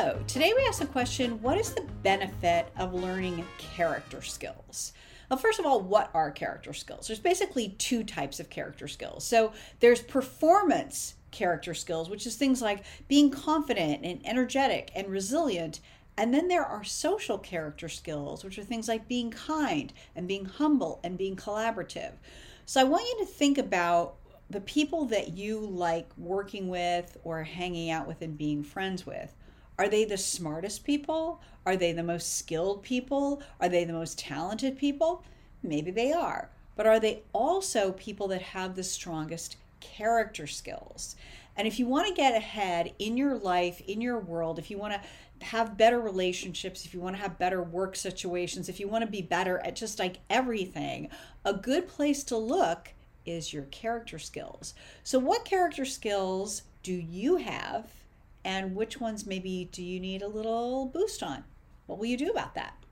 So, today we ask the question what is the benefit of learning character skills? Well, first of all, what are character skills? There's basically two types of character skills. So, there's performance character skills, which is things like being confident and energetic and resilient. And then there are social character skills, which are things like being kind and being humble and being collaborative. So, I want you to think about the people that you like working with or hanging out with and being friends with are they the smartest people? Are they the most skilled people? Are they the most talented people? Maybe they are. But are they also people that have the strongest character skills? And if you want to get ahead in your life, in your world, if you want to have better relationships, if you want to have better work situations, if you want to be better at just like everything, a good place to look is your character skills. So, what character skills do you have? And which ones maybe do you need a little boost on? What will you do about that?